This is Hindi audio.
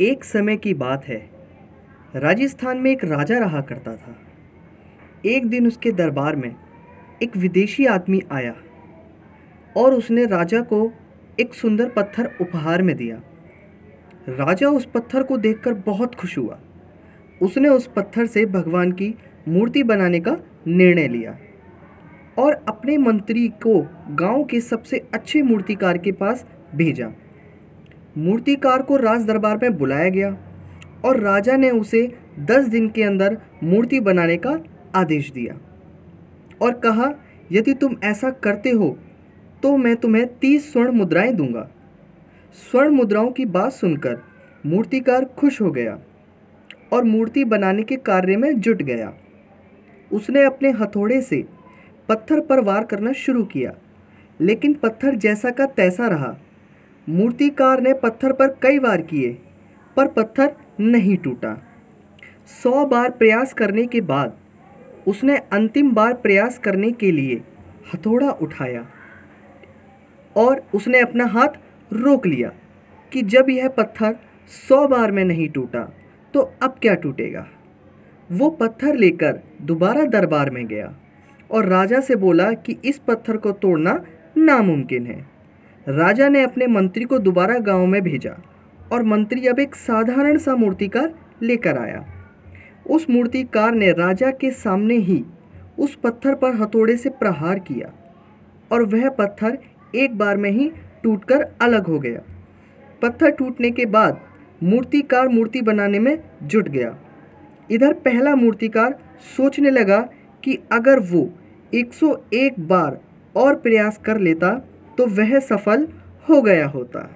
एक समय की बात है। राजस्थान में एक राजा रहा करता था। एक दिन उसके दरबार में एक विदेशी आदमी आया और उसने राजा को एक सुंदर पत्थर उपहार में दिया। राजा उस पत्थर को देखकर बहुत खुश हुआ। उसने उस पत्थर से भगवान की मूर्ति बनाने का निर्णय लिया और अपने मंत्री को गाँव के सबसे अच्छे मूर्तिकार के पास भेजा। मूर्तिकार को राज दरबार में बुलाया गया और राजा ने उसे दस दिन के अंदर मूर्ति बनाने का आदेश दिया और कहा, यदि तुम ऐसा करते हो तो मैं तुम्हें तीस स्वर्ण मुद्राएँ दूँगा। स्वर्ण मुद्राओं की बात सुनकर मूर्तिकार खुश हो गया और मूर्ति बनाने के कार्य में जुट गया। उसने अपने हथौड़े से पत्थर पर वार करना शुरू किया, लेकिन पत्थर जैसा का तैसा रहा। मूर्तिकार ने पत्थर पर कई बार किए, पर पत्थर नहीं टूटा। सौ बार प्रयास करने के बाद, उसने अंतिम बार प्रयास करने के लिए हथौड़ा उठाया और उसने अपना हाथ रोक लिया कि जब यह पत्थर सौ बार में नहीं टूटा तो अब क्या टूटेगा? वो पत्थर लेकर दोबारा दरबार में गया और राजा से बोला कि इस पत्थर को तोड़ना नामुमकिन है। राजा ने अपने मंत्री को दोबारा गाँव में भेजा और मंत्री अब एक साधारण सा मूर्तिकार लेकर आया। उस मूर्तिकार ने राजा के सामने ही उस पत्थर पर हथौड़े से प्रहार किया और वह पत्थर एक बार में ही टूटकर अलग हो गया। पत्थर टूटने के बाद मूर्तिकार मूर्ति बनाने में जुट गया। इधर पहला मूर्तिकार सोचने लगा कि अगर वो 101 बार और प्रयास कर लेता तो वह सफल हो गया होता।